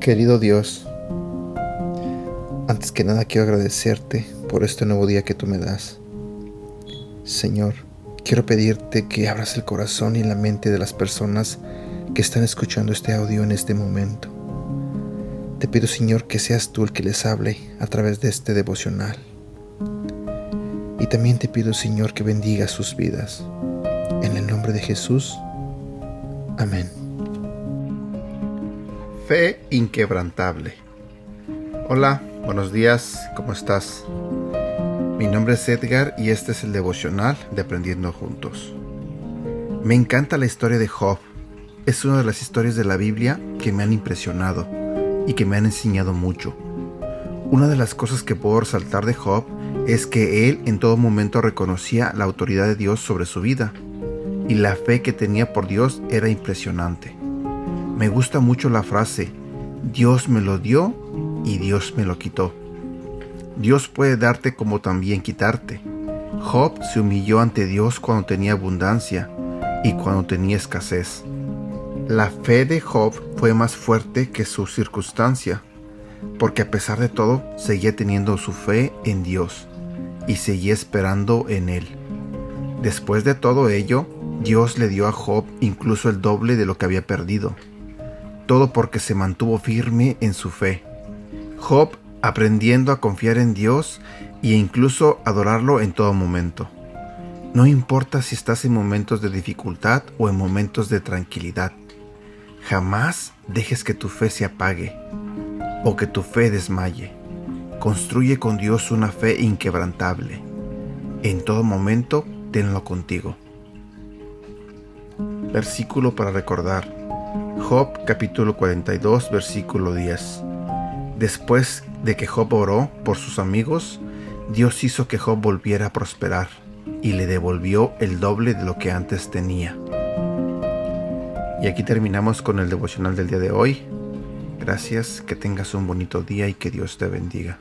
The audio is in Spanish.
Querido Dios, antes que nada quiero agradecerte por este nuevo día que tú me das. Señor, quiero pedirte que abras el corazón y la mente de las personas que están escuchando este audio en este momento. Te pido, Señor, que seas tú el que les hable a través de este devocional. Y también te pido, Señor, que bendiga sus vidas. En el nombre de Jesús. Amén. Fe inquebrantable. Hola, buenos días, ¿cómo estás? Mi nombre es Edgar y este es el devocional de Aprendiendo Juntos. Me encanta la historia de Job. Es una de las historias de la Biblia que me han impresionado y que me han enseñado mucho. Una de las cosas que puedo resaltar de Job es que él en todo momento reconocía la autoridad de Dios sobre su vida y la fe que tenía por Dios era impresionante. Me gusta mucho la frase, Dios me lo dio y Dios me lo quitó. Dios puede darte como también quitarte. Job se humilló ante Dios cuando tenía abundancia y cuando tenía escasez. La fe de Job fue más fuerte que su circunstancia, porque a pesar de todo seguía teniendo su fe en Dios y seguía esperando en Él. Después de todo ello, Dios le dio a Job incluso el doble de lo que había perdido. Todo porque se mantuvo firme en su fe. Job aprendiendo a confiar en Dios e incluso adorarlo en todo momento. No importa si estás en momentos de dificultad o en momentos de tranquilidad. Jamás dejes que tu fe se apague o que tu fe desmaye. Construye con Dios una fe inquebrantable. En todo momento, tenlo contigo. Versículo para recordar. Job capítulo 42, versículo 10. Después de que Job oró por sus amigos, Dios hizo que Job volviera a prosperar y le devolvió el doble de lo que antes tenía. Y aquí terminamos con el devocional del día de hoy. Gracias, que tengas un bonito día y que Dios te bendiga.